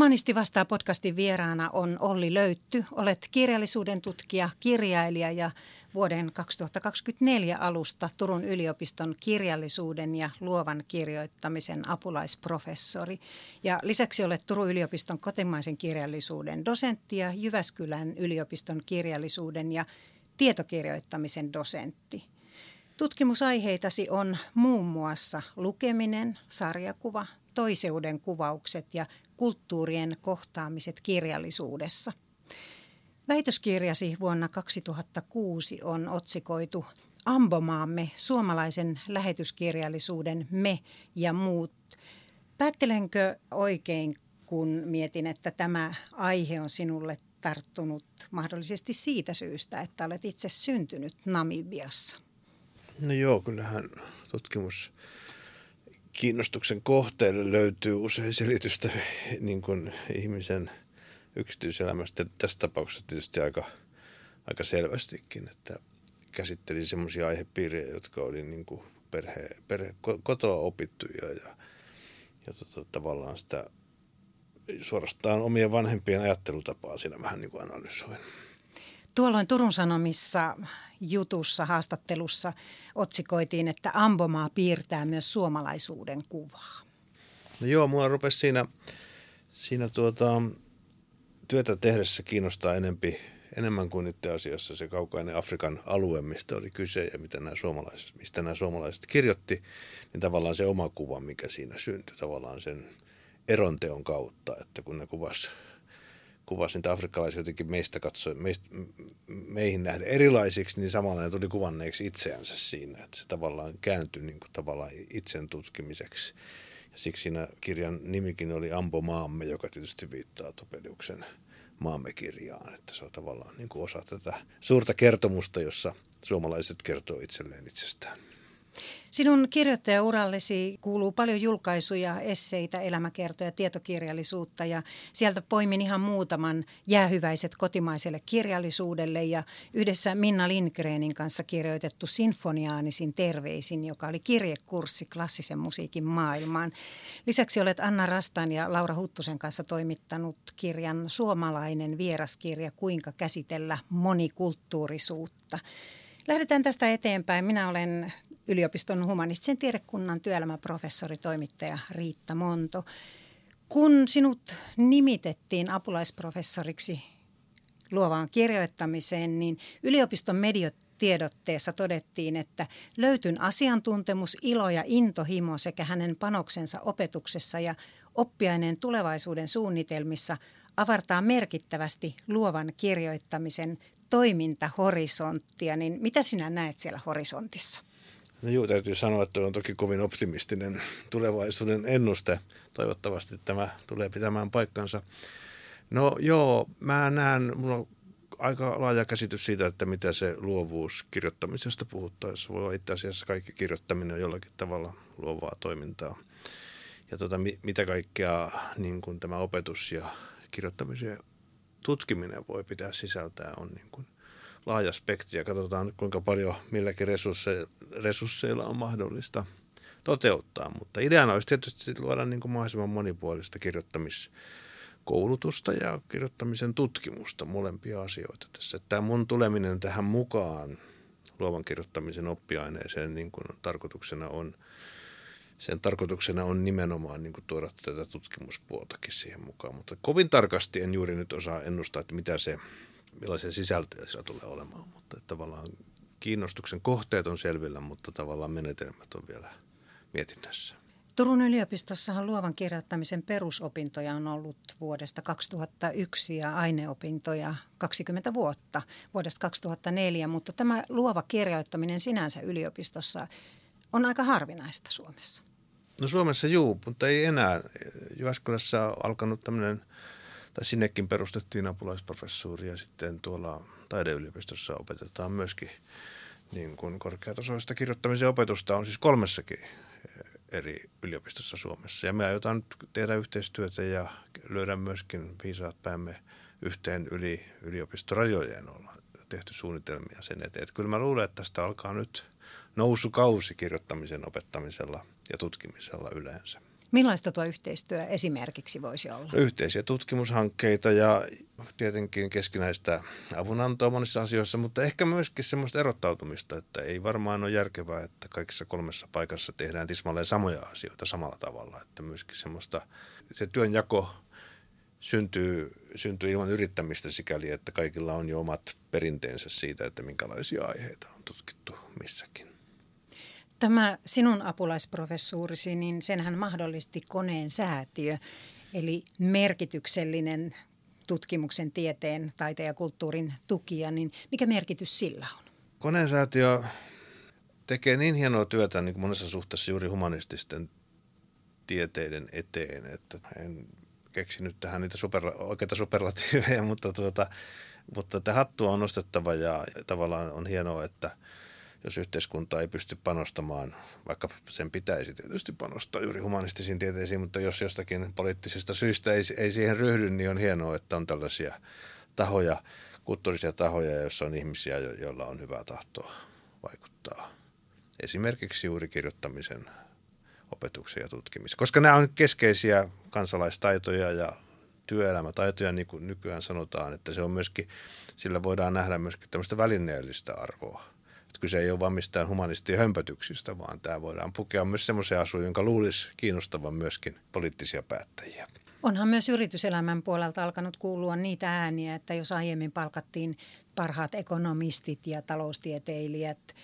Humanisti vastaa podcastin vieraana on Olli Löytty. Olet kirjallisuuden tutkija, kirjailija ja vuoden 2024 alusta Turun yliopiston kirjallisuuden ja luovan kirjoittamisen apulaisprofessori. Ja lisäksi olet Turun yliopiston kotimaisen kirjallisuuden dosentti ja Jyväskylän yliopiston kirjallisuuden ja tietokirjoittamisen dosentti. Tutkimusaiheitasi on muun muassa lukeminen, sarjakuva, toiseuden kuvaukset ja kulttuurien kohtaamiset kirjallisuudessa. Väitöskirjasi vuonna 2006 on otsikoitu Ambomaamme suomalaisen lähetyskirjallisuuden me ja muut. Päättelenkö oikein, kun mietin, että tämä aihe on sinulle tarttunut mahdollisesti siitä syystä, että olet itse syntynyt Namibiassa? No joo, kyllähän tutkimus kiinnostuksen kohteelle löytyy usein selitystä niin kuin ihmisen yksityiselämästä. Tässä tapauksessa tietysti aika, aika selvästikin, että käsittelin semmoisia aihepiirejä, jotka oli niin kuin perhe, perhe, kotoa opittuja ja, ja tota, tavallaan sitä suorastaan omien vanhempien ajattelutapaa siinä vähän niin kuin analysoin. Tuolloin Turun Sanomissa jutussa, haastattelussa otsikoitiin, että Ambomaa piirtää myös suomalaisuuden kuvaa. No joo, mua rupesi siinä, siinä tuota, työtä tehdessä kiinnostaa enempi, enemmän kuin itse asiassa se kaukainen Afrikan alue, mistä oli kyse ja mitä nämä suomalaiset, mistä nämä suomalaiset kirjoitti, niin tavallaan se oma kuva, mikä siinä syntyi, tavallaan sen eronteon kautta, että kun ne kuvasivat kuvasi niitä afrikkalaisia jotenkin meistä katsoi, meistä, meihin nähden erilaisiksi, niin samalla ne tuli kuvanneeksi itseänsä siinä, että se tavallaan kääntyi niin kuin tavallaan itsen tutkimiseksi. Ja siksi siinä kirjan nimikin oli Ambo maamme, joka tietysti viittaa Topeliuksen maamme kirjaan, että se on tavallaan niin kuin osa tätä suurta kertomusta, jossa suomalaiset kertoo itselleen itsestään. Sinun kirjoittajaurallesi kuuluu paljon julkaisuja, esseitä, elämäkertoja, tietokirjallisuutta ja sieltä poimin ihan muutaman jäähyväiset kotimaiselle kirjallisuudelle ja yhdessä Minna Lindgrenin kanssa kirjoitettu Sinfoniaanisin terveisin, joka oli kirjekurssi klassisen musiikin maailmaan. Lisäksi olet Anna Rastan ja Laura Huttusen kanssa toimittanut kirjan Suomalainen vieraskirja Kuinka käsitellä monikulttuurisuutta. Lähdetään tästä eteenpäin. Minä olen yliopiston humanistisen tiedekunnan työelämäprofessori, toimittaja Riitta Monto. Kun sinut nimitettiin apulaisprofessoriksi luovaan kirjoittamiseen, niin yliopiston mediotiedotteessa todettiin, että löytyn asiantuntemus, ilo ja intohimo sekä hänen panoksensa opetuksessa ja oppiaineen tulevaisuuden suunnitelmissa avartaa merkittävästi luovan kirjoittamisen toimintahorisonttia. Niin mitä sinä näet siellä horisontissa? No juu, täytyy sanoa, että on toki kovin optimistinen tulevaisuuden ennuste. Toivottavasti tämä tulee pitämään paikkansa. No joo, mä näen, mulla on aika laaja käsitys siitä, että mitä se luovuus kirjoittamisesta puhuttaessa voi olla itse asiassa kaikki kirjoittaminen on jollakin tavalla luovaa toimintaa. Ja tota, mitä kaikkea niin kuin tämä opetus ja kirjoittamisen tutkiminen voi pitää sisältää on niin kuin – laaja spektri ja katsotaan kuinka paljon milläkin resursseilla on mahdollista toteuttaa. Mutta ideana olisi tietysti luoda niin kuin mahdollisimman monipuolista kirjoittamiskoulutusta ja kirjoittamisen tutkimusta, molempia asioita tässä. Tämä mun tuleminen tähän mukaan luovan kirjoittamisen oppiaineeseen niin kuin tarkoituksena on, sen tarkoituksena on nimenomaan niin kuin tuoda tätä tutkimuspuoltakin siihen mukaan. Mutta kovin tarkasti en juuri nyt osaa ennustaa, että mitä se millaisia sisältöjä siellä tulee olemaan, mutta että tavallaan kiinnostuksen kohteet on selvillä, mutta tavallaan menetelmät on vielä mietinnässä. Turun yliopistossahan luovan kirjoittamisen perusopintoja on ollut vuodesta 2001 ja aineopintoja 20 vuotta vuodesta 2004, mutta tämä luova kirjoittaminen sinänsä yliopistossa on aika harvinaista Suomessa. No Suomessa juu, mutta ei enää. Jyväskylässä on alkanut tämmöinen tai sinnekin perustettiin apulaisprofessuuri ja sitten tuolla taideyliopistossa opetetaan myöskin niin kuin korkeatasoista kirjoittamisen opetusta on siis kolmessakin eri yliopistossa Suomessa. Ja me aiotaan nyt tehdä yhteistyötä ja löydä myöskin viisaat päämme yhteen yli yliopistorajojen olla tehty suunnitelmia sen eteen. Että kyllä mä luulen, että tästä alkaa nyt nousukausi kirjoittamisen opettamisella ja tutkimisella yleensä. Millaista tuo yhteistyö esimerkiksi voisi olla? Yhteisiä tutkimushankkeita ja tietenkin keskinäistä avunantoa monissa asioissa, mutta ehkä myöskin semmoista erottautumista, että ei varmaan ole järkevää, että kaikissa kolmessa paikassa tehdään tismalleen samoja asioita samalla tavalla. Että myöskin semmoista, se työnjako syntyy, syntyy ilman yrittämistä sikäli, että kaikilla on jo omat perinteensä siitä, että minkälaisia aiheita on tutkittu missäkin. Tämä sinun apulaisprofessuurisi, niin senhän mahdollisti koneen säätiö, eli merkityksellinen tutkimuksen, tieteen, taiteen ja kulttuurin tukija, niin mikä merkitys sillä on? Koneen säätiö tekee niin hienoa työtä niin kuin monessa suhteessa juuri humanististen tieteiden eteen, että en keksinyt tähän niitä super, oikeita superlatiiveja, mutta, tuota, mutta että hattua on nostettava ja tavallaan on hienoa, että – jos yhteiskunta ei pysty panostamaan, vaikka sen pitäisi tietysti panostaa juuri humanistisiin tieteisiin, mutta jos jostakin poliittisista syistä ei, ei siihen ryhdy, niin on hienoa, että on tällaisia tahoja, kulttuurisia tahoja, joissa on ihmisiä, joilla on hyvää tahtoa vaikuttaa. Esimerkiksi juuri kirjoittamisen opetuksen ja tutkimisen. Koska nämä on keskeisiä kansalaistaitoja ja työelämätaitoja, niin kuin nykyään sanotaan, että se on myöskin, sillä voidaan nähdä myöskin tämmöistä välineellistä arvoa että kyse ei ole vain mistään humanistien hömpötyksistä, vaan tämä voidaan pukea myös semmoisia asuja, jonka luulisi kiinnostavan myöskin poliittisia päättäjiä. Onhan myös yrityselämän puolelta alkanut kuulua niitä ääniä, että jos aiemmin palkattiin parhaat ekonomistit ja taloustieteilijät –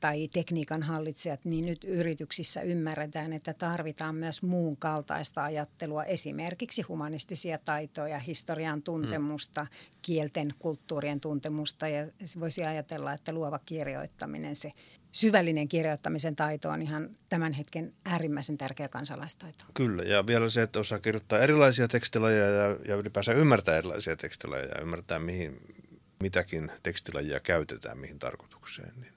tai tekniikan hallitsijat, niin nyt yrityksissä ymmärretään, että tarvitaan myös muun kaltaista ajattelua, esimerkiksi humanistisia taitoja, historian tuntemusta, mm. kielten, kulttuurien tuntemusta ja voisi ajatella, että luova kirjoittaminen, se syvällinen kirjoittamisen taito on ihan tämän hetken äärimmäisen tärkeä kansalaistaito. Kyllä, ja vielä se, että osaa kirjoittaa erilaisia tekstilajeja ja, ja ylipäänsä ymmärtää erilaisia tekstilajeja ja ymmärtää, mihin mitäkin tekstilajia käytetään, mihin tarkoitukseen. Niin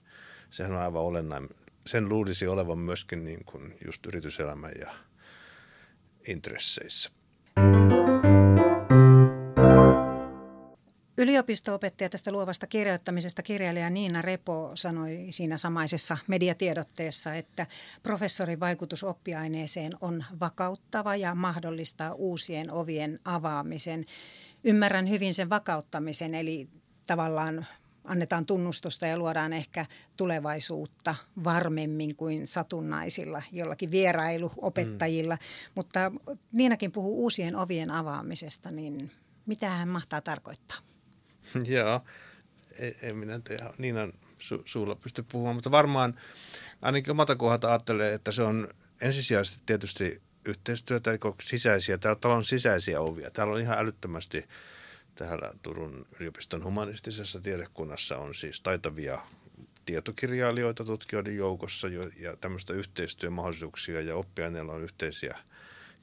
sehän on aivan olennainen. Sen luulisi olevan myöskin niin kuin just yrityselämän ja intresseissä. Yliopisto-opettaja tästä luovasta kirjoittamisesta kirjailija Niina Repo sanoi siinä samaisessa mediatiedotteessa, että professorin vaikutus oppiaineeseen on vakauttava ja mahdollistaa uusien ovien avaamisen. Ymmärrän hyvin sen vakauttamisen, eli tavallaan annetaan tunnustusta ja luodaan ehkä tulevaisuutta varmemmin kuin satunnaisilla jollakin vierailuopettajilla. Mm. Mutta Niinakin puhuu uusien ovien avaamisesta, niin mitä hän mahtaa tarkoittaa? Joo, en, en minä tiedä Niinan su, suulla pysty puhumaan, mutta varmaan ainakin omalta kohdalta ajattelee, että se on ensisijaisesti tietysti yhteistyötä, sisäisiä, täällä on sisäisiä ovia. Täällä on ihan älyttömästi täällä Turun yliopiston humanistisessa tiedekunnassa on siis taitavia tietokirjailijoita tutkijoiden joukossa ja tämmöistä yhteistyömahdollisuuksia ja oppiaineilla on yhteisiä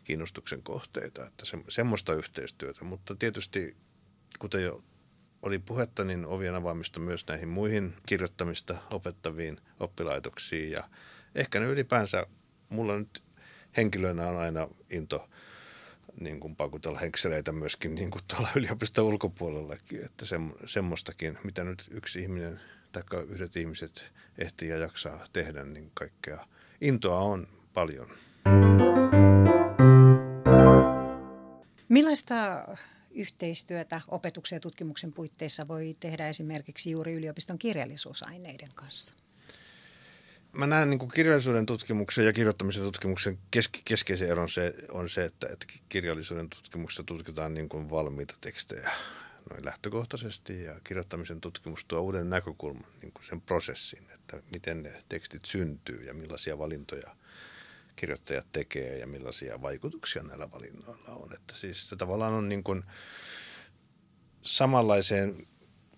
kiinnostuksen kohteita, että se, semmoista yhteistyötä, mutta tietysti kuten jo oli puhetta, niin ovien avaamista myös näihin muihin kirjoittamista opettaviin oppilaitoksiin. Ja ehkä ne ylipäänsä, mulla nyt henkilönä on aina into niin kuin pakutella henkseleitä myöskin niin kuin tuolla yliopiston ulkopuolellakin, että se, semmoistakin, mitä nyt yksi ihminen tai yhdet ihmiset ehtii ja jaksaa tehdä, niin kaikkea intoa on paljon. Millaista yhteistyötä opetuksen ja tutkimuksen puitteissa voi tehdä esimerkiksi juuri yliopiston kirjallisuusaineiden kanssa? Mä näen niin kirjallisuuden tutkimuksen ja kirjoittamisen tutkimuksen keske, keskeisen eron se, on se, että, että kirjallisuuden tutkimuksessa tutkitaan niin kuin valmiita tekstejä noin lähtökohtaisesti ja kirjoittamisen tutkimus tuo uuden näkökulman niin kuin sen prosessin, että miten ne tekstit syntyy ja millaisia valintoja kirjoittajat tekee ja millaisia vaikutuksia näillä valinnoilla on. Että siis se tavallaan on niin kuin samanlaiseen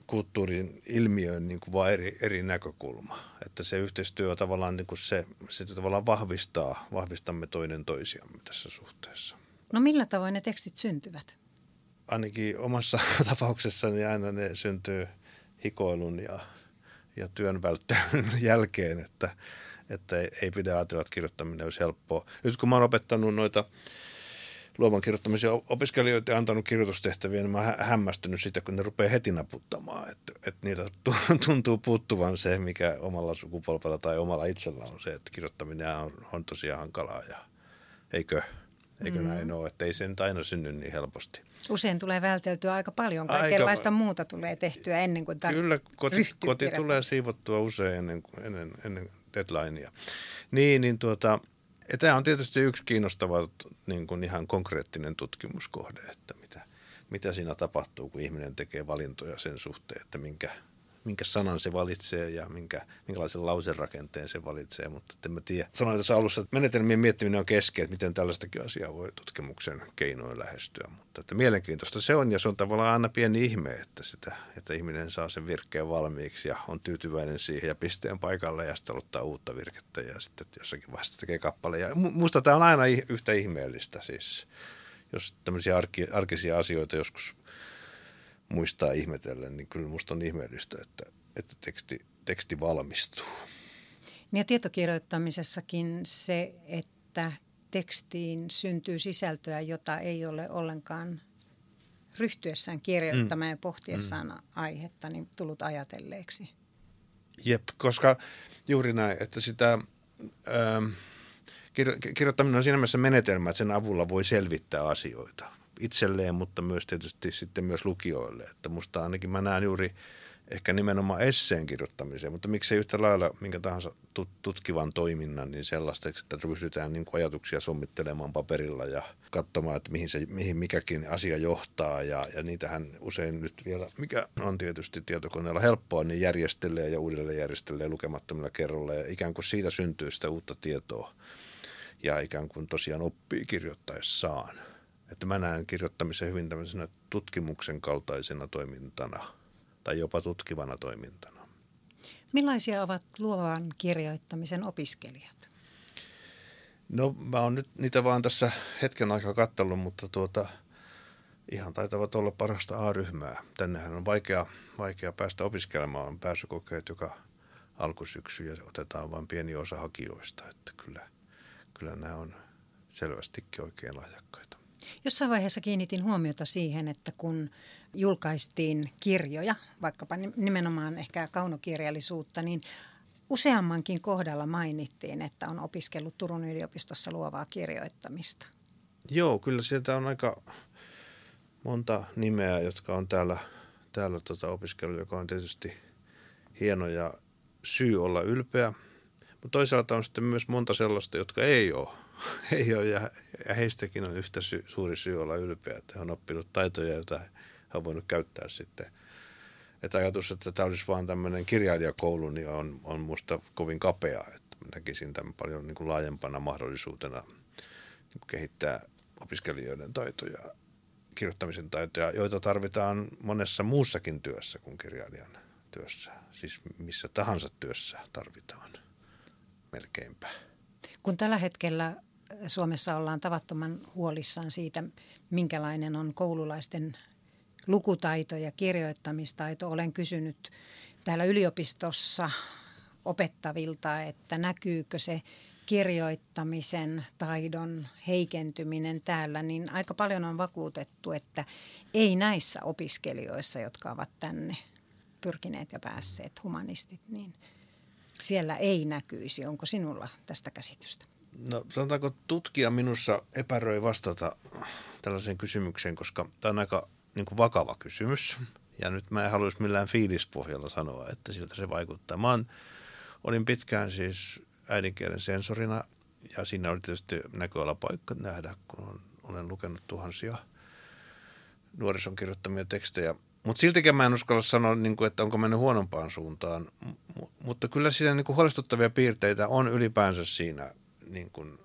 kulttuurin ilmiöön niin kuin vaan eri, eri näkökulma. Että se yhteistyö tavallaan, niin kuin se, se tavallaan vahvistaa, vahvistamme toinen toisiamme tässä suhteessa. No millä tavoin ne tekstit syntyvät? Ainakin omassa tapauksessani aina ne syntyy hikoilun ja, ja työn välttelyn jälkeen, että, että ei, ei pidä ajatella, että kirjoittaminen olisi helppoa. Nyt kun mä oon opettanut noita luovan kirjoittamisen opiskelijoita ja antanut kirjoitustehtäviä, niin mä oon hämmästynyt sitä, kun ne rupeaa heti naputtamaan, että, että niitä tuntuu puuttuvan se, mikä omalla sukupolvella tai omalla itsellä on se, että kirjoittaminen on, on tosiaan hankalaa ja eikö, eikö mm. näin ole, että ei se nyt aina synny niin helposti. Usein tulee välteltyä aika paljon, kaikenlaista aika, muuta tulee tehtyä ennen kuin tar- Kyllä, koti, koti tulee siivottua usein ennen, ennen, ennen deadlinea. Niin, niin tuota, ja tämä on tietysti yksi kiinnostava niin kuin ihan konkreettinen tutkimuskohde, että mitä, mitä siinä tapahtuu, kun ihminen tekee valintoja sen suhteen, että minkä, minkä sanan se valitsee ja minkä, minkälaisen lauserakenteen se valitsee, mutta en mä tiedä. Sanoin tuossa alussa, että menetelmien miettiminen on keskeä, että miten tällaistakin asiaa voi tutkimuksen keinoin lähestyä, mutta että mielenkiintoista se on ja se on tavallaan aina pieni ihme, että, sitä, että ihminen saa sen virkkeen valmiiksi ja on tyytyväinen siihen ja pisteen paikalle ja sitten aloittaa uutta virkettä ja sitten jossakin vaiheessa tekee kappale. Ja musta tämä on aina yhtä ihmeellistä siis, jos tämmöisiä arkisia asioita joskus muistaa ihmetellä, niin kyllä musta on ihmeellistä, että, että teksti, teksti valmistuu. Ja tietokirjoittamisessakin se, että tekstiin syntyy sisältöä, jota ei ole ollenkaan ryhtyessään kirjoittamaan mm. ja pohtiessaan mm. aihetta, niin tullut ajatelleeksi. Jep, koska juuri näin, että sitä... Ähm, kirjoittaminen on siinä mielessä menetelmä, että sen avulla voi selvittää asioita itselleen, mutta myös tietysti sitten myös lukijoille. Että musta ainakin mä näen juuri ehkä nimenomaan esseen kirjoittamiseen, mutta miksei yhtä lailla minkä tahansa tutkivan toiminnan, niin sellaista, että ryhdytään niin ajatuksia summittelemaan paperilla ja katsomaan, että mihin, se, mihin mikäkin asia johtaa. Ja, ja niitähän usein nyt vielä, mikä on tietysti tietokoneella helppoa, niin järjestelee ja uudelleen järjestelee lukemattomilla kerroilla ja ikään kuin siitä syntyy sitä uutta tietoa ja ikään kuin tosiaan oppii kirjoittaessaan. Että mä näen kirjoittamisen hyvin tämmöisenä tutkimuksen kaltaisena toimintana tai jopa tutkivana toimintana. Millaisia ovat luovan kirjoittamisen opiskelijat? No mä oon nyt niitä vaan tässä hetken aikaa kattellut, mutta tuota, ihan taitavat olla parasta A-ryhmää. Tännehän on vaikea, vaikea päästä opiskelemaan pääsykokeet, joka alkusyksy ja otetaan vain pieni osa hakijoista. Että kyllä, kyllä nämä on selvästikin oikein lahjakkaita. Jossain vaiheessa kiinnitin huomiota siihen, että kun julkaistiin kirjoja, vaikkapa nimenomaan ehkä kaunokirjallisuutta, niin useammankin kohdalla mainittiin, että on opiskellut Turun yliopistossa luovaa kirjoittamista. Joo, kyllä sieltä on aika monta nimeä, jotka on täällä, täällä tota opiskellut, joka on tietysti hieno ja syy olla ylpeä. Mutta toisaalta on sitten myös monta sellaista, jotka ei ole ei ole ja, ja heistäkin on yhtä sy- suuri syy olla ylpeä, että he on oppinut taitoja, joita he on voinut käyttää sitten. Että ajatus, että tämä olisi vain tämmöinen kirjailijakoulu, niin on, on musta kovin kapea, että näkisin tämän paljon niin kuin laajempana mahdollisuutena niin kuin kehittää opiskelijoiden taitoja, kirjoittamisen taitoja, joita tarvitaan monessa muussakin työssä kuin kirjailijan työssä. Siis missä tahansa työssä tarvitaan melkeinpä. Kun tällä hetkellä Suomessa ollaan tavattoman huolissaan siitä, minkälainen on koululaisten lukutaito ja kirjoittamistaito. Olen kysynyt täällä yliopistossa opettavilta, että näkyykö se kirjoittamisen taidon heikentyminen täällä, niin aika paljon on vakuutettu, että ei näissä opiskelijoissa, jotka ovat tänne pyrkineet ja päässeet humanistit, niin siellä ei näkyisi. Onko sinulla tästä käsitystä? No sanotaanko tutkija minussa epäröi vastata tällaiseen kysymykseen, koska tämä on aika niin kuin vakava kysymys. Ja nyt mä en haluaisi millään fiilispohjalla sanoa, että siltä se vaikuttaa. Mä olin pitkään siis äidinkielen sensorina ja siinä oli tietysti näköalapaikka nähdä, kun olen lukenut tuhansia nuorison kirjoittamia tekstejä. Mutta siltikään mä en uskalla sanoa, niin kuin, että onko mennyt huonompaan suuntaan. M- mutta kyllä siinä niin kuin huolestuttavia piirteitä on ylipäänsä siinä niin kuin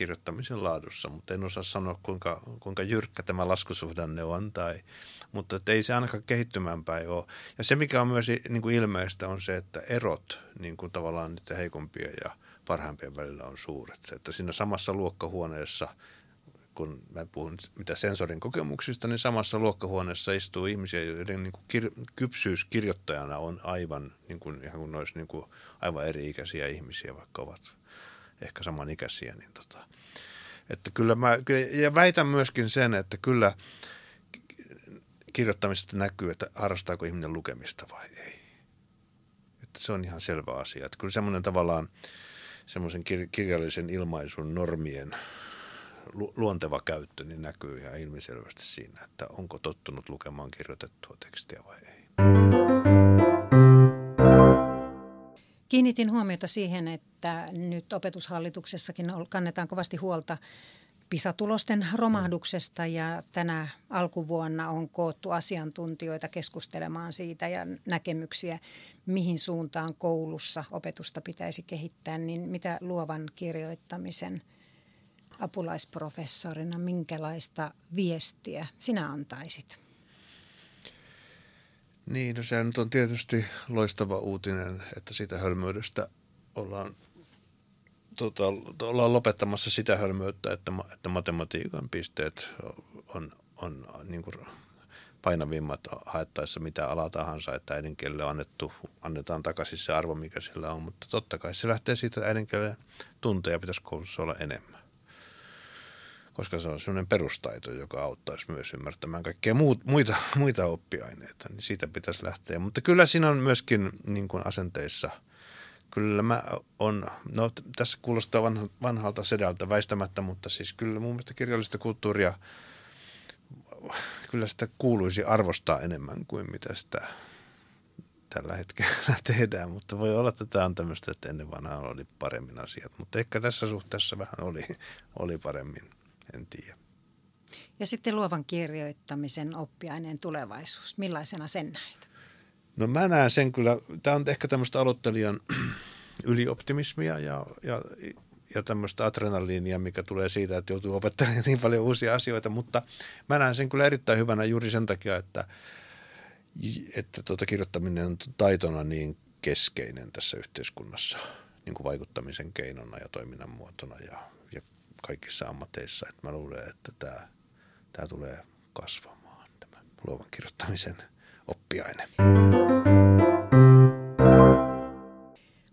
kirjoittamisen laadussa, mutta en osaa sanoa kuinka, kuinka jyrkkä tämä laskusuhdanne on, tai, mutta että ei se ainakaan kehittymään päin ole. Ja se, mikä on myös niin kuin ilmeistä, on se, että erot niin kuin tavallaan niiden heikompien ja parhaimpien välillä on suuret. Että siinä samassa luokkahuoneessa, kun mä puhun mitä sensorin kokemuksista, niin samassa luokkahuoneessa istuu ihmisiä, joiden niin kuin kir- kypsyys kirjoittajana on aivan, niin kuin, ihan kuin olisi niin kuin aivan eri-ikäisiä ihmisiä, vaikka ovat ehkä samanikäisiä, niin tota, Että kyllä mä, ja väitän myöskin sen, että kyllä kirjoittamista näkyy, että harrastaako ihminen lukemista vai ei. Että se on ihan selvä asia. Että kyllä semmoinen tavallaan semmoisen kirjallisen ilmaisun normien luonteva käyttö niin näkyy ihan ilmiselvästi siinä, että onko tottunut lukemaan kirjoitettua tekstiä vai ei. Kiinnitin huomiota siihen, että nyt opetushallituksessakin kannetaan kovasti huolta PISA-tulosten romahduksesta ja tänä alkuvuonna on koottu asiantuntijoita keskustelemaan siitä ja näkemyksiä, mihin suuntaan koulussa opetusta pitäisi kehittää, niin mitä luovan kirjoittamisen apulaisprofessorina, minkälaista viestiä sinä antaisit? Niin, no sehän nyt on tietysti loistava uutinen, että sitä hölmöydestä ollaan, tota, ollaan lopettamassa sitä hölmöyttä, että, että matematiikan pisteet on, on niin kuin painavimmat haettaessa mitä ala tahansa, että äidinkielelle annettu, annetaan takaisin se arvo, mikä sillä on. Mutta totta kai se lähtee siitä, että äidinkielen tunteja pitäisi koulussa olla enemmän koska se on sellainen perustaito, joka auttaisi myös ymmärtämään kaikkea muut, muita, muita oppiaineita, niin siitä pitäisi lähteä. Mutta kyllä siinä on myöskin niin kuin asenteissa, kyllä mä on, no tässä kuulostaa vanha, vanhalta sedältä väistämättä, mutta siis kyllä mun mielestä kirjallista kulttuuria, kyllä sitä kuuluisi arvostaa enemmän kuin mitä sitä tällä hetkellä tehdään, mutta voi olla, että tämä on tämmöistä, että ennen vanhaa oli paremmin asiat, mutta ehkä tässä suhteessa vähän oli, oli paremmin en tiedä. Ja sitten luovan kirjoittamisen oppiaineen tulevaisuus, millaisena sen näet? No mä näen sen kyllä, tämä on ehkä tämmöistä aloittelijan ylioptimismia ja, ja, ja tämmöistä adrenaliinia, mikä tulee siitä, että joutuu opettelemaan niin paljon uusia asioita, mutta mä näen sen kyllä erittäin hyvänä juuri sen takia, että, että tuota kirjoittaminen on taitona niin keskeinen tässä yhteiskunnassa niin kuin vaikuttamisen keinona ja toiminnan muotona ja, kaikissa ammateissa. Että mä luulen, että tämä, tämä tulee kasvamaan, tämä luovan kirjoittamisen oppiaine.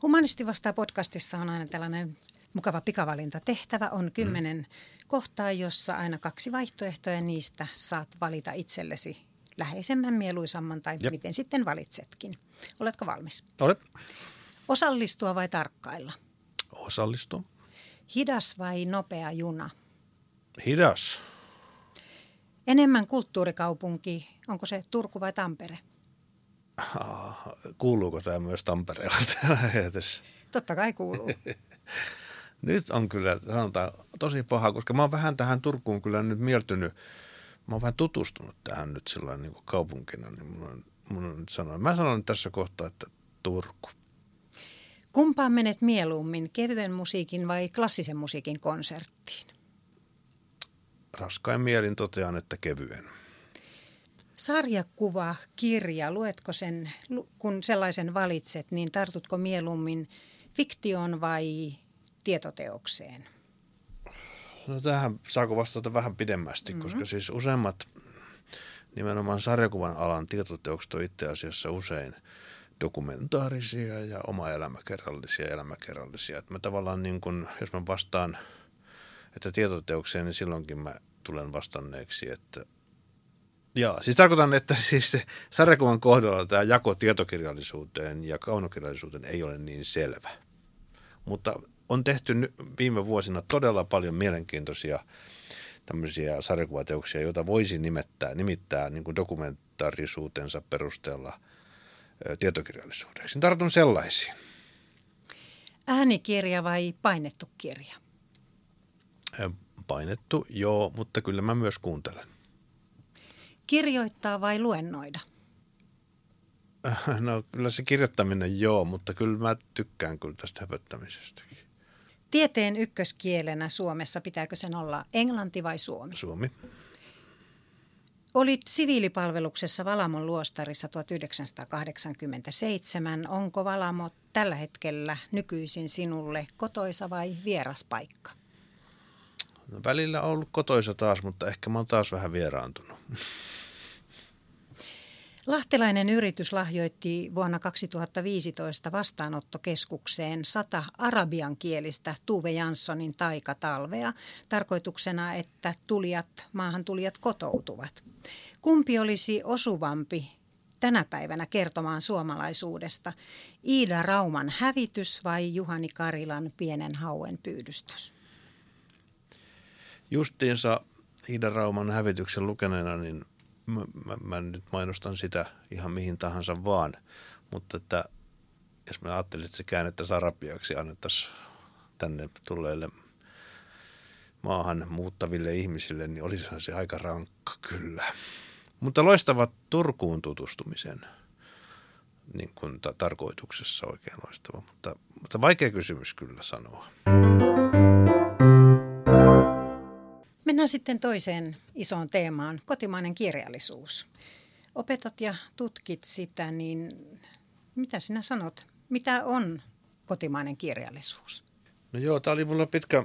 Humanisti vastaa podcastissa on aina tällainen mukava pikavalinta. Tehtävä on kymmenen mm. kohtaa, jossa aina kaksi vaihtoehtoa ja niistä saat valita itsellesi läheisemmän, mieluisamman tai Jep. miten sitten valitsetkin. Oletko valmis? Olet. Osallistua vai tarkkailla? Osallistua. Hidas vai nopea juna? Hidas. Enemmän kulttuurikaupunki, onko se Turku vai Tampere? Ah, kuuluuko tämä myös Tampereella Totta kai kuuluu. nyt on kyllä, sanotaan, tosi paha, koska mä oon vähän tähän Turkuun kyllä nyt mieltynyt. Mä oon vähän tutustunut tähän nyt sillä niin kaupunkina, niin mun on, mun on nyt sanoa. Mä sanon tässä kohtaa, että Turku. Kumpaan menet mieluummin, kevyen musiikin vai klassisen musiikin konserttiin? Raskain mielin totean, että kevyen. Sarjakuva, kirja, luetko sen, kun sellaisen valitset, niin tartutko mieluummin fiktioon vai tietoteokseen? No tähän saako vastata vähän pidemmästi, mm-hmm. koska siis useimmat nimenomaan sarjakuvan alan tietoteokset on itse asiassa usein – dokumentaarisia ja oma elämäkerrallisia elämäkerrallisia. Että mä tavallaan niin kun, jos mä vastaan, että tietoteokseen, niin silloinkin mä tulen vastanneeksi, että Joo, siis tarkoitan, että siis se sarjakuvan kohdalla tämä jako tietokirjallisuuteen ja kaunokirjallisuuteen ei ole niin selvä. Mutta on tehty viime vuosina todella paljon mielenkiintoisia tämmöisiä sarjakuvateoksia, joita voisi nimettää, nimittää niin kuin dokumentaarisuutensa perusteella – tietokirjallisuudeksi. Tartun sellaisiin. Äänikirja vai painettu kirja? Painettu, joo, mutta kyllä mä myös kuuntelen. Kirjoittaa vai luennoida? No kyllä se kirjoittaminen joo, mutta kyllä mä tykkään kyllä tästä höpöttämisestäkin. Tieteen ykköskielenä Suomessa pitääkö sen olla englanti vai suomi? Suomi. Olit siviilipalveluksessa Valamon luostarissa 1987. Onko Valamo tällä hetkellä nykyisin sinulle kotoisa vai vieras paikka? No, välillä on ollut kotoisa taas, mutta ehkä mä oon taas vähän vieraantunut. Lahtelainen yritys lahjoitti vuonna 2015 vastaanottokeskukseen sata arabiankielistä Tuve Janssonin taikatalvea tarkoituksena, että tulijat, maahan tulijat kotoutuvat. Kumpi olisi osuvampi tänä päivänä kertomaan suomalaisuudesta? Iida Rauman hävitys vai Juhani Karilan pienen hauen pyydystys? Justiinsa Iida Rauman hävityksen lukeneena, niin mä, mä, mä nyt mainostan sitä ihan mihin tahansa vaan, mutta että jos mä ajattelin, että se käännettäisiin arabiaksi annettaisiin tänne tulleille maahan muuttaville ihmisille, niin olisihan se aika rankka kyllä. Mutta loistava Turkuun tutustumisen niin kuin ta- tarkoituksessa oikein loistava, mutta, mutta vaikea kysymys kyllä sanoa. Mennään sitten toiseen isoon teemaan, kotimainen kirjallisuus. Opetat ja tutkit sitä, niin mitä sinä sanot? Mitä on kotimainen kirjallisuus? No joo, tämä oli mulla pitkä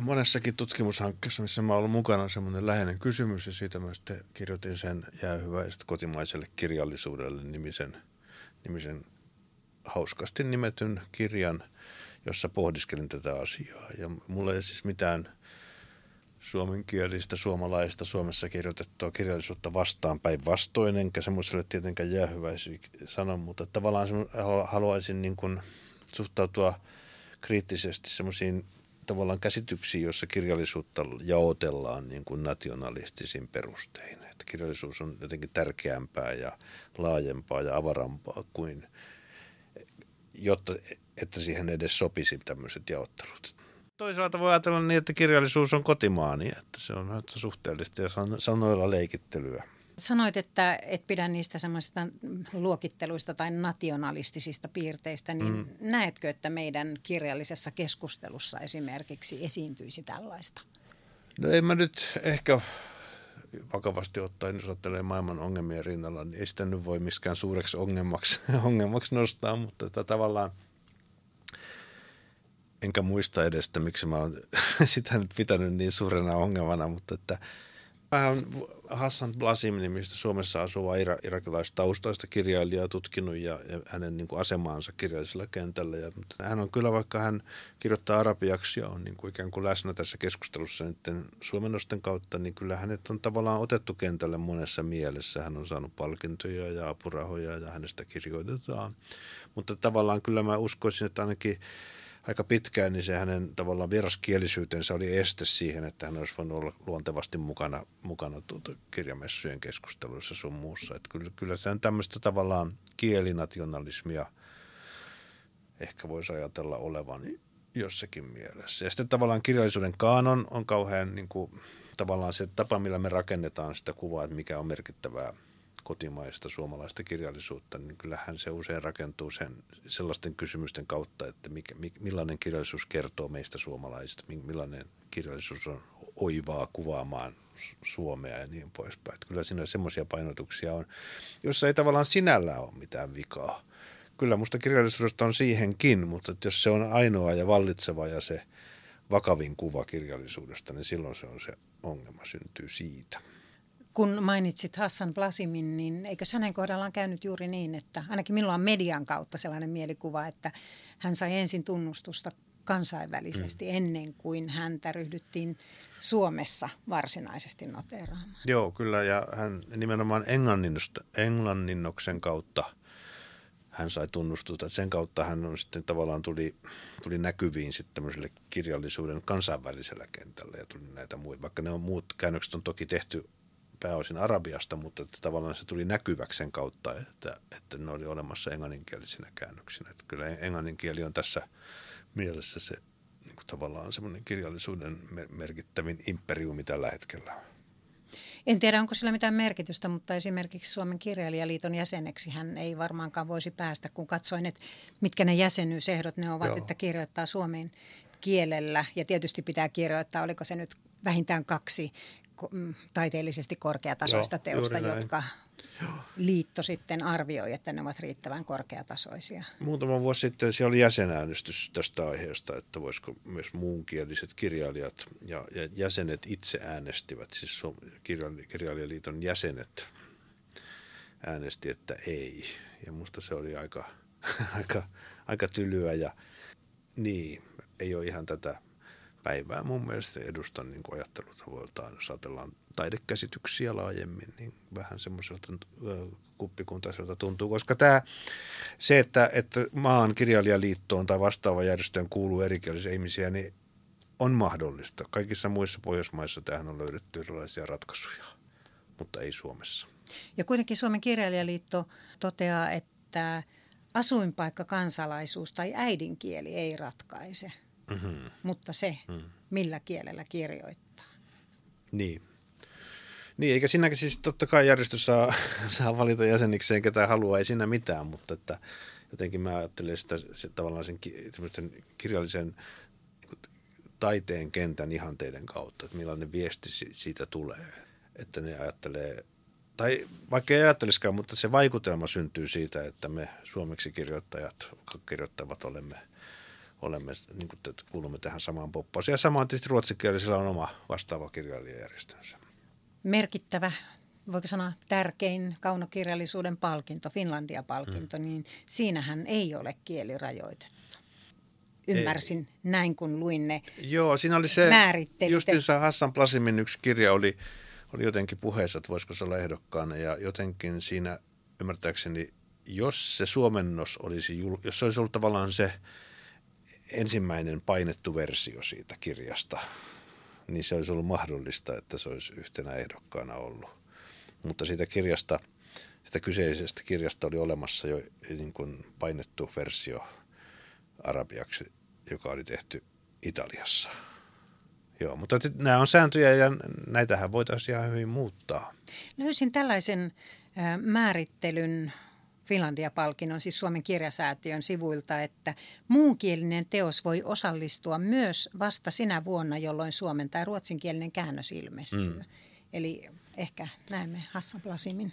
monessakin tutkimushankkeessa, missä mä ollut mukana semmoinen läheinen kysymys ja siitä mä sitten kirjoitin sen jäähyväiset kotimaiselle kirjallisuudelle nimisen, nimisen hauskasti nimetyn kirjan, jossa pohdiskelin tätä asiaa. Ja mulla ei siis mitään suomenkielistä, suomalaista, Suomessa kirjoitettua kirjallisuutta vastaan päinvastoin, enkä semmoiselle tietenkään jäähyväisiä sanon, mutta tavallaan haluaisin niin kuin suhtautua kriittisesti semmoisiin tavallaan käsityksiin, joissa kirjallisuutta jaotellaan niin kuin nationalistisin perustein. Että kirjallisuus on jotenkin tärkeämpää ja laajempaa ja avarampaa kuin, jotta, että siihen edes sopisi tämmöiset jaottelut. Toisaalta voi ajatella niin, että kirjallisuus on kotimaani, että se on suhteellista ja sanoilla leikittelyä. Sanoit, että et pidä niistä semmoisista luokitteluista tai nationalistisista piirteistä, niin mm. näetkö, että meidän kirjallisessa keskustelussa esimerkiksi esiintyisi tällaista? No ei mä nyt ehkä vakavasti ottaen, jos ajattelee maailman ongelmien rinnalla, niin ei sitä nyt voi miskään suureksi ongelmaksi, ongelmaksi nostaa, mutta että tavallaan – enkä muista edestä, miksi mä oon sitä nyt pitänyt niin suurena ongelmana, mutta että vähän Hassan Blasim nimistä Suomessa asuva ira, irakilaistaustaista kirjailijaa tutkinut ja, ja hänen niin kuin asemaansa kirjallisella kentällä. Ja, hän on kyllä, vaikka hän kirjoittaa arabiaksi ja on niin kuin ikään kuin läsnä tässä keskustelussa nyt suomennosten kautta, niin kyllä hänet on tavallaan otettu kentälle monessa mielessä. Hän on saanut palkintoja ja apurahoja ja hänestä kirjoitetaan. Mutta tavallaan kyllä mä uskoisin, että ainakin – aika pitkään, niin se hänen tavallaan vieraskielisyytensä oli este siihen, että hän olisi voinut olla luontevasti mukana, mukana tuota kirjamessujen keskusteluissa sun muussa. Että kyllä, kyllä se on tämmöistä tavallaan kielinationalismia ehkä voisi ajatella olevan jossakin mielessä. Ja sitten tavallaan kirjallisuuden kaanon on kauhean niin kuin, tavallaan se tapa, millä me rakennetaan sitä kuvaa, että mikä on merkittävää – kotimaista suomalaista kirjallisuutta, niin kyllähän se usein rakentuu sen sellaisten kysymysten kautta, että mikä, millainen kirjallisuus kertoo meistä suomalaisista, millainen kirjallisuus on oivaa kuvaamaan Suomea ja niin poispäin. Että kyllä siinä semmoisia painotuksia on, jossa ei tavallaan sinällä ole mitään vikaa. Kyllä musta kirjallisuudesta on siihenkin, mutta että jos se on ainoa ja vallitseva ja se vakavin kuva kirjallisuudesta, niin silloin se on se ongelma syntyy siitä. Kun mainitsit Hassan Blasimin, niin eikö hänen kohdallaan käynyt juuri niin, että ainakin minulla on median kautta sellainen mielikuva, että hän sai ensin tunnustusta kansainvälisesti mm. ennen kuin häntä ryhdyttiin Suomessa varsinaisesti noteeraamaan. Joo, kyllä, ja hän nimenomaan englanninnoksen kautta hän sai tunnustusta. Sen kautta hän on sitten tavallaan tuli, tuli näkyviin sitten tämmöiselle kirjallisuuden kansainvälisellä kentällä ja tuli näitä muita. Vaikka ne on muut käännökset on toki tehty pääosin arabiasta, mutta että tavallaan se tuli näkyväksi sen kautta, että, että ne oli olemassa englanninkielisinä käännöksinä. Että kyllä englanninkieli on tässä mielessä se niin kuin tavallaan semmoinen kirjallisuuden merkittävin imperiumi tällä hetkellä. En tiedä, onko sillä mitään merkitystä, mutta esimerkiksi Suomen kirjailijaliiton jäseneksi hän ei varmaankaan voisi päästä, kun katsoin, että mitkä ne jäsenyysehdot ne ovat, Joo. että kirjoittaa suomen kielellä. Ja tietysti pitää kirjoittaa, oliko se nyt vähintään kaksi taiteellisesti korkeatasoista Joo, teosta, jotka Joo. liitto sitten arvioi, että ne ovat riittävän korkeatasoisia. Muutama vuosi sitten siellä oli jäsenäänestys tästä aiheesta, että voisiko myös muunkieliset kirjailijat ja, ja jäsenet itse äänestivät, siis kirjailijaliiton jäsenet äänesti, että ei. Ja musta se oli aika, aika, aika tylyä ja niin, ei ole ihan tätä päivää mun mielestä edustan niin ajattelutavoiltaan, jos ajatellaan taidekäsityksiä laajemmin, niin vähän semmoiselta kuppikuntaiselta tuntuu, koska tämä, se, että, että maan kirjailijaliittoon tai vastaava järjestöön kuuluu erikielisiä ihmisiä, niin on mahdollista. Kaikissa muissa Pohjoismaissa tähän on löydetty erilaisia ratkaisuja, mutta ei Suomessa. Ja kuitenkin Suomen kirjailijaliitto toteaa, että asuinpaikka, kansalaisuus tai äidinkieli ei ratkaise, mm-hmm. mutta se, mm. millä kielellä kirjoittaa. Niin. Niin, eikä sinäkin siis totta kai järjestö saa, saa valita jäsenikseen ketä haluaa, ei siinä mitään, mutta että jotenkin mä ajattelen sitä se, tavallaan sen, sen kirjallisen taiteen kentän ihanteiden kautta, että millainen viesti siitä tulee. Että ne ajattelee, tai vaikka ei ajattelisikaan, mutta se vaikutelma syntyy siitä, että me suomeksi kirjoittajat, kirjoittavat olemme, olemme niin kuin, että kuulumme tähän samaan poppaaseen. Ja samaan tietysti ruotsikielisellä on oma vastaava kirjailijajärjestönsä. Merkittävä voiko sanoa tärkein kaunokirjallisuuden palkinto, Finlandia-palkinto, mm. niin siinähän ei ole kielirajoitettu ymmärsin Ei. näin, kun luin ne Joo, siinä oli se, justiinsa Hassan Plasimin yksi kirja oli, oli jotenkin puheessa, että voisiko se olla ehdokkaana ja jotenkin siinä ymmärtääkseni, jos se suomennos olisi, jos se olisi ollut tavallaan se ensimmäinen painettu versio siitä kirjasta, niin se olisi ollut mahdollista, että se olisi yhtenä ehdokkaana ollut. Mutta siitä kirjasta, sitä kyseisestä kirjasta oli olemassa jo niin kuin painettu versio arabiaksi, joka oli tehty Italiassa. Joo, mutta nämä on sääntöjä ja näitähän voitaisiin ihan hyvin muuttaa. Löysin tällaisen määrittelyn Finlandia-palkinnon, siis Suomen kirjasäätiön sivuilta, että muunkielinen teos voi osallistua myös vasta sinä vuonna, jolloin suomen tai ruotsinkielinen käännös ilmestyy. Mm. Eli ehkä näemme Hassan Plasimin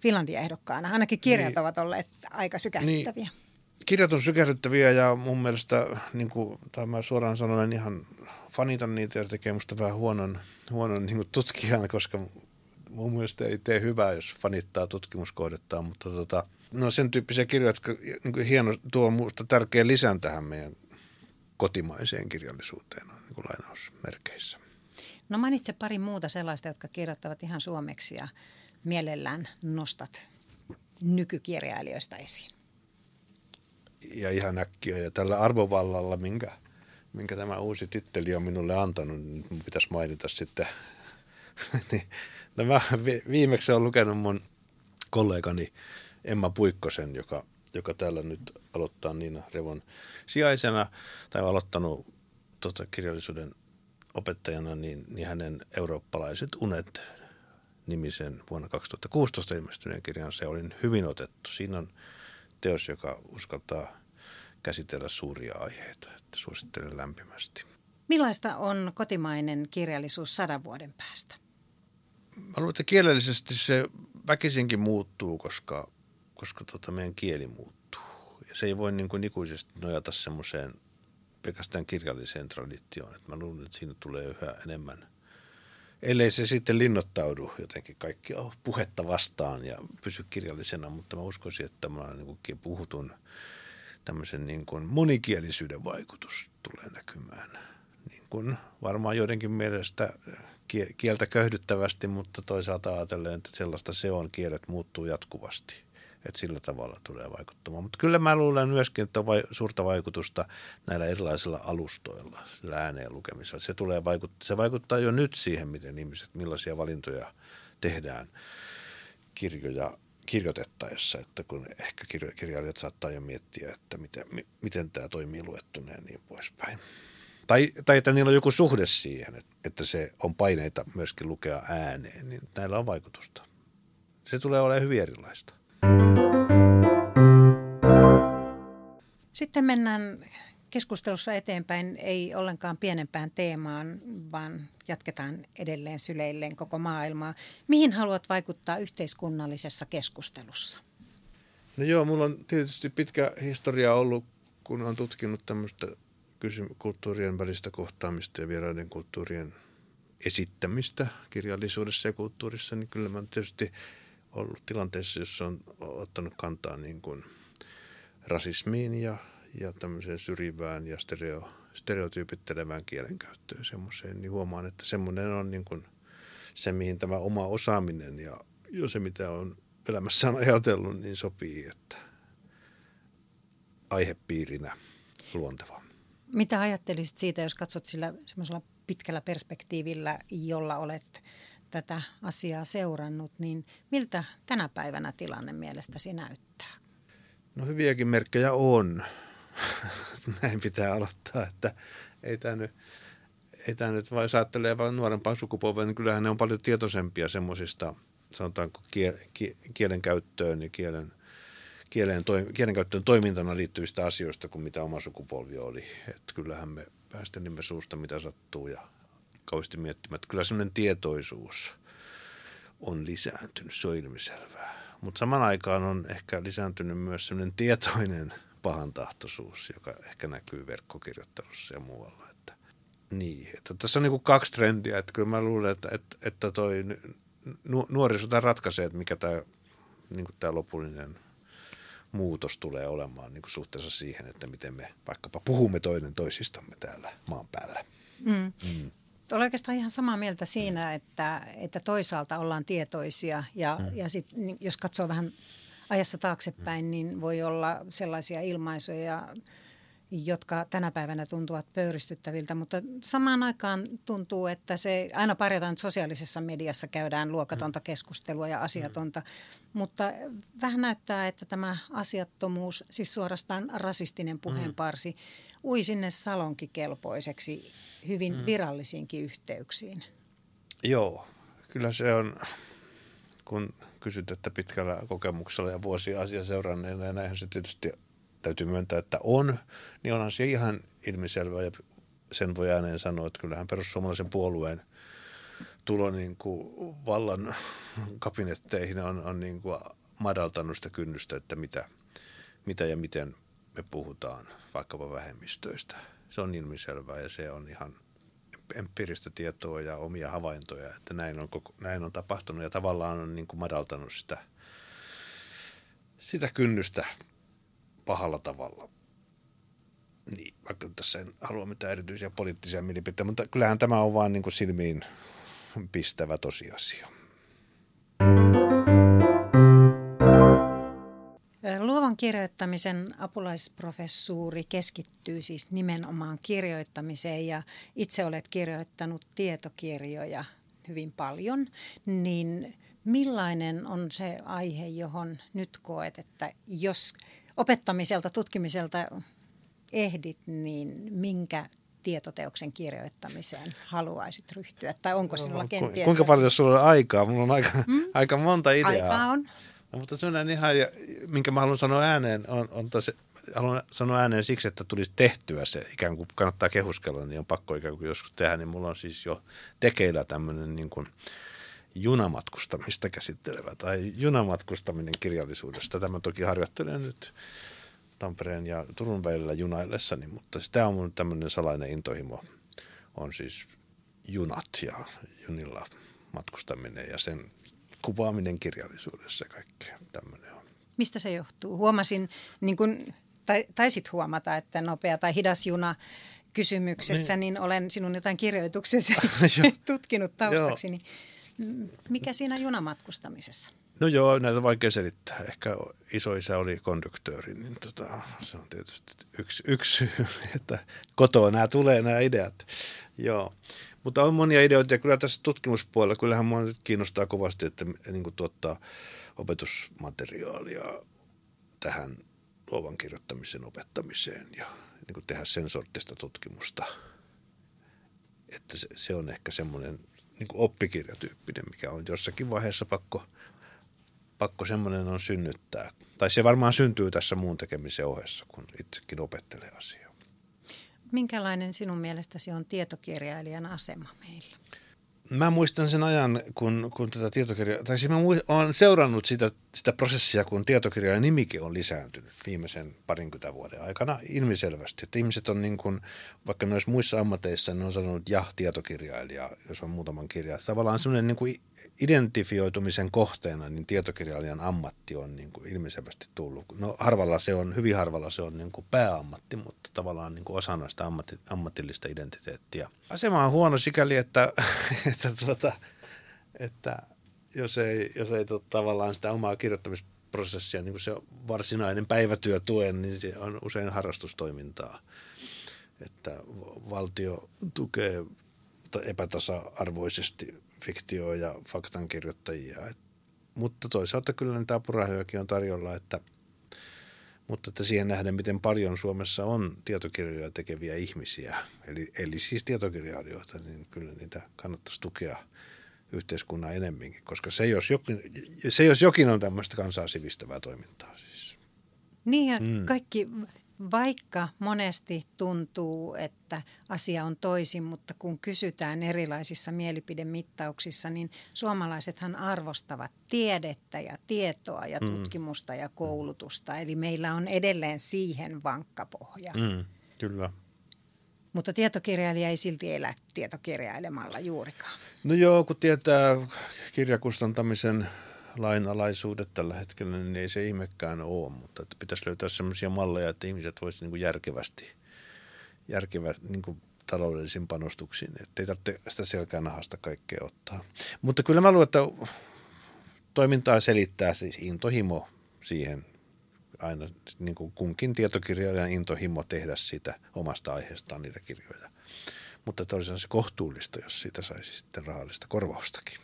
Finlandia-ehdokkaana. Ainakin kirjat niin, ovat olleet aika sykähdyttäviä. Niin, kirjat on sykähdyttäviä ja mun mielestä, niin kuin, tai mä suoraan sanon, ihan fanitan niitä ja tekee musta vähän huonon, huonon niin tutkijan, koska mun mielestä ei tee hyvää, jos fanittaa tutkimuskohdettaan, mutta tota, no sen tyyppisiä kirjoja, jotka niin hieno, tuo musta tärkeä lisän tähän meidän kotimaiseen kirjallisuuteen on niin lainausmerkeissä. No mainitse pari muuta sellaista, jotka kirjoittavat ihan suomeksi ja mielellään nostat nykykirjailijoista esiin ja ihan äkkiä. Ja tällä arvovallalla, minkä, minkä tämä uusi titteli on minulle antanut, niin pitäisi mainita sitten. niin, no mä viimeksi olen lukenut mun kollegani Emma Puikkosen, joka, joka täällä nyt aloittaa Niina Revon sijaisena, tai on aloittanut tota, kirjallisuuden opettajana, niin, niin hänen eurooppalaiset unet nimisen vuonna 2016 ilmestyneen kirjan se oli hyvin otettu. Siinä on teos, joka uskaltaa käsitellä suuria aiheita. Että suosittelen lämpimästi. Millaista on kotimainen kirjallisuus sadan vuoden päästä? Mä luulen, että kielellisesti se väkisinkin muuttuu, koska, koska tota meidän kieli muuttuu. Ja se ei voi niin kuin ikuisesti nojata semmoiseen pelkästään kirjalliseen traditioon. Et mä luulen, että siinä tulee yhä enemmän, ellei se sitten linnoittaudu jotenkin kaikki oh, puhetta vastaan ja pysy kirjallisena, mutta mä uskoisin, että tämä niin puhutun tämmöisen niin kuin monikielisyyden vaikutus tulee näkymään. Niin kuin varmaan joidenkin mielestä kieltä köyhdyttävästi, mutta toisaalta ajatellen, että sellaista se on, kielet muuttuu jatkuvasti. Että sillä tavalla tulee vaikuttamaan. Mutta kyllä mä luulen myöskin, että on vai, suurta vaikutusta näillä erilaisilla alustoilla, sillä ääneen lukemisella. Se, tulee vaikuttaa, se vaikuttaa jo nyt siihen, miten ihmiset, millaisia valintoja tehdään kirjoja kirjoitettaessa, että kun ehkä kirjailijat saattaa jo miettiä, että miten, miten tämä toimii luettuna ja niin poispäin. Tai, tai että niillä on joku suhde siihen, että se on paineita myöskin lukea ääneen, niin näillä on vaikutusta. Se tulee olemaan hyvin erilaista. Sitten mennään keskustelussa eteenpäin ei ollenkaan pienempään teemaan, vaan jatketaan edelleen syleilleen koko maailmaa. Mihin haluat vaikuttaa yhteiskunnallisessa keskustelussa? No joo, mulla on tietysti pitkä historia ollut, kun olen tutkinut tämmöistä kulttuurien välistä kohtaamista ja vieraiden kulttuurien esittämistä kirjallisuudessa ja kulttuurissa, niin kyllä mä tietysti ollut tilanteessa, jossa on ottanut kantaa niin kuin rasismiin ja, ja tämmöiseen syrjivään ja stereo, stereotyypittelevään kielenkäyttöön semmoiseen, niin huomaan, että semmoinen on niin kuin se, mihin tämä oma osaaminen ja jo se, mitä on elämässään ajatellut, niin sopii, että aihepiirinä luonteva. Mitä ajattelisit siitä, jos katsot sillä semmoisella pitkällä perspektiivillä, jolla olet tätä asiaa seurannut, niin miltä tänä päivänä tilanne mielestäsi näyttää? No hyviäkin merkkejä on. Näin pitää aloittaa, että ei tämä nyt, ei tämä nyt vai ajattelee vain nuorempaa sukupolvea, niin kyllähän ne on paljon tietoisempia semmoisista, sanotaanko kielen käyttöön ja kielen, kielen, kielenkäyttöön toimintana liittyvistä asioista kuin mitä oma sukupolvi oli. Että kyllähän me päästelimme suusta mitä sattuu ja kauheasti miettimään. Että kyllä semmoinen tietoisuus on lisääntynyt, se on ilmiselvää. Mutta saman aikaan on ehkä lisääntynyt myös semmoinen tietoinen pahantahtoisuus, joka ehkä näkyy verkkokirjoittelussa ja muualla. Että, niin, että tässä on niin kuin kaksi trendiä. Että kyllä mä luulen, että, että, että toi nuoriso ratkaisee, että mikä tämä, niin tämä lopullinen muutos tulee olemaan niin kuin suhteessa siihen, että miten me vaikkapa puhumme toinen toisistamme täällä maan päällä. Mm. Mm. Olen oikeastaan ihan samaa mieltä siinä, että, että toisaalta ollaan tietoisia ja, mm. ja sit, niin jos katsoo vähän ajassa taaksepäin, niin voi olla sellaisia ilmaisuja, jotka tänä päivänä tuntuvat pöyristyttäviltä, mutta samaan aikaan tuntuu, että se aina parjataan, että sosiaalisessa mediassa käydään luokatonta mm. keskustelua ja asiatonta, mm. mutta vähän näyttää, että tämä asiattomuus, siis suorastaan rasistinen puheenparsi, mm. Ui sinne salonkikelpoiseksi hyvin mm. virallisiinkin yhteyksiin. Joo, kyllä se on, kun kysyt, että pitkällä kokemuksella ja vuosia asia seuranneena, ja näinhän se tietysti täytyy myöntää, että on, niin onhan se ihan ilmiselvä ja sen voi ääneen sanoa, että kyllähän perussuomalaisen puolueen tulo niin kuin vallan kabinetteihin on, on niin kuin madaltanut sitä kynnystä, että mitä, mitä ja miten me puhutaan vaikkapa vähemmistöistä. Se on ilmiselvää ja se on ihan empiiristä tietoa ja omia havaintoja, että näin on, näin on tapahtunut ja tavallaan on niin kuin madaltanut sitä, sitä kynnystä pahalla tavalla. Niin, vaikka tässä en halua mitään erityisiä poliittisia mielipiteitä, mutta kyllähän tämä on vaan niin kuin silmiin pistävä tosiasia. Kirjoittamisen apulaisprofessuuri keskittyy siis nimenomaan kirjoittamiseen ja itse olet kirjoittanut tietokirjoja hyvin paljon, niin millainen on se aihe, johon nyt koet, että jos opettamiselta, tutkimiselta ehdit, niin minkä tietoteoksen kirjoittamiseen haluaisit ryhtyä? Tai onko sinulla kenties... Kuinka paljon sulla on aikaa? Mulla on aika, mm? aika monta ideaa. Aikaa on. No, mutta sellainen ihan, minkä mä haluan sanoa ääneen, on, on taas, haluan sanoa ääneen siksi, että tulisi tehtyä se, ikään kuin kannattaa kehuskella, niin on pakko ikään kuin joskus tehdä, niin mulla on siis jo tekeillä tämmöinen niin kuin, junamatkustamista käsittelevä tai junamatkustaminen kirjallisuudesta. Tämä toki harjoittelen nyt Tampereen ja Turun välillä junaillessani, mutta tämä on mun tämmöinen salainen intohimo. On siis junat ja junilla matkustaminen ja sen kuvaaminen kirjallisuudessa ja kaikkea tämmöinen on. Mistä se johtuu? Huomasin, niin kun, tai, taisit huomata, että nopea tai hidas juna kysymyksessä, niin, niin olen sinun jotain kirjoituksesi tutkinut taustaksi. Niin mikä siinä junamatkustamisessa? No joo, näitä on vaikea selittää. Ehkä isoisä oli konduktööri, niin tota, se on tietysti yksi, yksi että kotoa nämä tulee nämä ideat. Joo. Mutta on monia ideoita ja kyllä tässä tutkimuspuolella, kyllähän minua kiinnostaa kovasti, että niin kuin tuottaa opetusmateriaalia tähän luovan kirjoittamisen opettamiseen ja niin kuin tehdä sen sortista tutkimusta. Että se, se on ehkä semmoinen niin kuin oppikirjatyyppinen, mikä on jossakin vaiheessa pakko, pakko semmoinen on synnyttää. Tai se varmaan syntyy tässä muun tekemisen ohessa, kun itsekin opettelee asiaa. Minkälainen sinun mielestäsi on tietokirjailijan asema meillä? mä muistan sen ajan, kun, kun tätä tietokirjaa, tai siis mä olen seurannut sitä, sitä prosessia, kun tietokirjan nimikin on lisääntynyt viimeisen parinkymmentä vuoden aikana ilmiselvästi. Että ihmiset on niin kuin, vaikka noissa muissa ammateissa, ne on sanonut ja tietokirjailija, jos on muutaman kirja. Tavallaan semmoinen niin identifioitumisen kohteena, niin tietokirjailijan ammatti on niin kuin ilmiselvästi tullut. No harvalla se on, hyvin harvalla se on niin kuin pääammatti, mutta tavallaan niin kuin osana sitä ammatti, ammatillista identiteettiä. Asema on huono sikäli, että että, tuota, että jos ei, jos ei tuota, tavallaan sitä omaa kirjoittamisprosessia, niin kuin se varsinainen päivätyö tuen, niin se on usein harrastustoimintaa. Että valtio tukee epätasa-arvoisesti fiktio- ja faktankirjoittajia. Mutta toisaalta kyllä niitä apurahojakin on tarjolla, että, mutta että siihen nähden, miten paljon Suomessa on tietokirjoja tekeviä ihmisiä, eli, eli siis tietokirjailijoita, niin kyllä niitä kannattaisi tukea yhteiskunnan enemminkin, koska se jos jokin, se jos jokin on tämmöistä kansaa sivistävää toimintaa. Siis. Niin ja mm. kaikki vaikka monesti tuntuu, että asia on toisin, mutta kun kysytään erilaisissa mielipidemittauksissa, niin suomalaisethan arvostavat tiedettä ja tietoa ja mm. tutkimusta ja koulutusta. Eli meillä on edelleen siihen vankka pohja. Mm, kyllä. Mutta tietokirjailija ei silti elä tietokirjailemalla juurikaan. No joo, kun tietää kirjakustantamisen lainalaisuudet tällä hetkellä, niin ei se ihmekään ole, mutta että pitäisi löytää sellaisia malleja, että ihmiset voisivat niin järkevästi, järkevä niin kuin taloudellisiin panostuksiin, että ei tarvitse sitä selkää nahasta kaikkea ottaa. Mutta kyllä mä luulen, että toimintaa selittää siis intohimo siihen aina niin kuin kunkin tietokirjailijan intohimo tehdä sitä omasta aiheestaan niitä kirjoja. Mutta toisaalta se kohtuullista, jos siitä saisi sitten rahallista korvaustakin.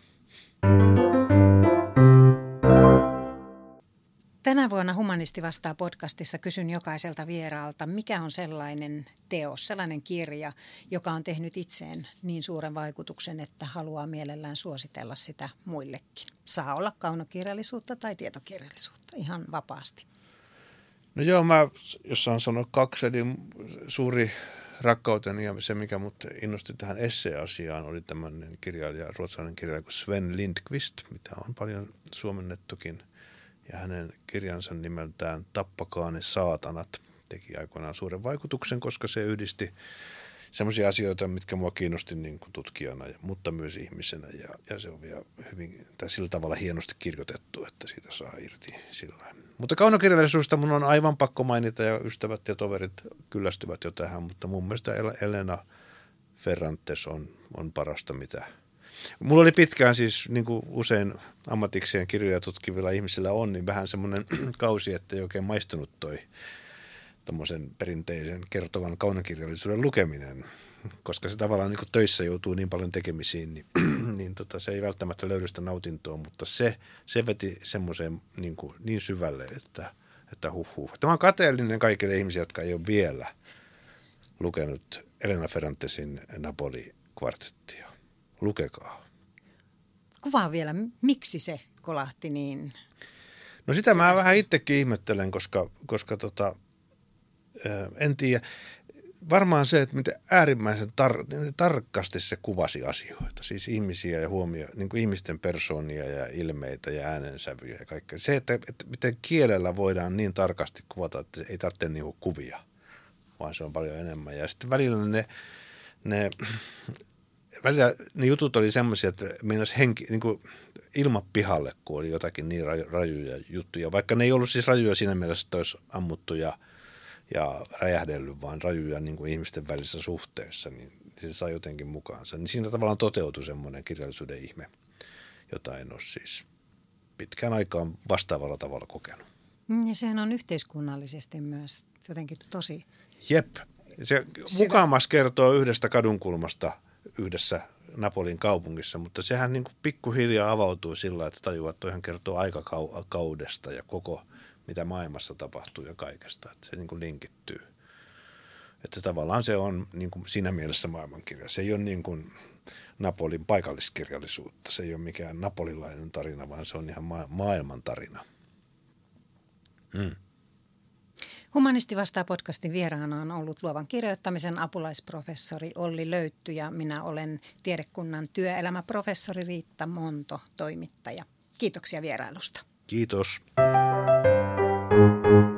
Tänä vuonna Humanisti vastaa podcastissa kysyn jokaiselta vieraalta, mikä on sellainen teos, sellainen kirja, joka on tehnyt itseen niin suuren vaikutuksen, että haluaa mielellään suositella sitä muillekin. Saa olla kaunokirjallisuutta tai tietokirjallisuutta ihan vapaasti. No joo, mä jos saan sanoa kaksi, eli suuri rakkauteni ja se, mikä mut innosti tähän esse-asiaan, oli tämmöinen kirjailija, ruotsalainen kirjailija kuin Sven Lindqvist, mitä on paljon suomennettukin – ja hänen kirjansa nimeltään Tappakaa ne saatanat teki aikoinaan suuren vaikutuksen, koska se yhdisti sellaisia asioita, mitkä mua kiinnosti niin kuin tutkijana, ja, mutta myös ihmisenä. Ja, ja se on vielä hyvin, tai sillä tavalla hienosti kirjoitettu, että siitä saa irti sillä Mutta kaunokirjallisuudesta mun on aivan pakko mainita, ja ystävät ja toverit kyllästyvät jo tähän, mutta mun mielestä Elena Ferrantes on, on parasta, mitä – Mulla oli pitkään siis, niin kuin usein ammatikseen kirjoja tutkivilla ihmisillä on, niin vähän semmoinen kausi, että ei oikein maistunut toi tämmöisen perinteisen kertovan kaunokirjallisuuden lukeminen, koska se tavallaan niin töissä joutuu niin paljon tekemisiin, niin, niin tota, se ei välttämättä löydy sitä nautintoa, mutta se, se veti semmoiseen niin, kuin, niin syvälle, että, että huh huh. Tämä on kateellinen kaikille ihmisille, jotka ei ole vielä lukenut Elena Ferrantesin Napoli-kvartettia lukekaa. Kuvaa vielä, miksi se kolahti niin? No sitä mä vähän itsekin ihmettelen, koska, koska tota, en tiedä. Varmaan se, että miten äärimmäisen tar- tarkasti se kuvasi asioita, siis ihmisiä ja huomio, niin kuin ihmisten persoonia ja ilmeitä ja äänensävyjä ja kaikkea. Se, että, että miten kielellä voidaan niin tarkasti kuvata, että ei tarvitse niinku kuvia, vaan se on paljon enemmän. Ja sitten välillä ne, ne välillä ne jutut oli semmoisia, että meinas henki, niin kuin ilma pihalle, kun oli jotakin niin rajuja juttuja. Vaikka ne ei ollut siis rajuja siinä mielessä, että olisi ammuttu ja, ja räjähdellyt, vaan rajuja niin kuin ihmisten välissä suhteessa, niin se sai jotenkin mukaansa. Niin siinä tavallaan toteutui semmoinen kirjallisuuden ihme, jota en ole siis pitkään aikaan vastaavalla tavalla kokenut. Mm, ja sehän on yhteiskunnallisesti myös jotenkin tosi... Jep. Se mukamas kertoo yhdestä kadunkulmasta – yhdessä Napolin kaupungissa, mutta sehän niin kuin pikkuhiljaa avautuu sillä, että tajuaa, että toihan kertoo aikakaudesta ja koko mitä maailmassa tapahtuu ja kaikesta, että se niin kuin linkittyy. Että tavallaan se on niin kuin siinä mielessä maailmankirja. Se ei ole niin kuin Napolin paikalliskirjallisuutta. Se ei ole mikään napolilainen tarina, vaan se on ihan ma- maailman tarina. Mm. Humanisti vastaa podcastin vieraana on ollut luovan kirjoittamisen apulaisprofessori Olli Löytty ja minä olen tiedekunnan työelämäprofessori Riitta Monto, toimittaja. Kiitoksia vierailusta. Kiitos. Música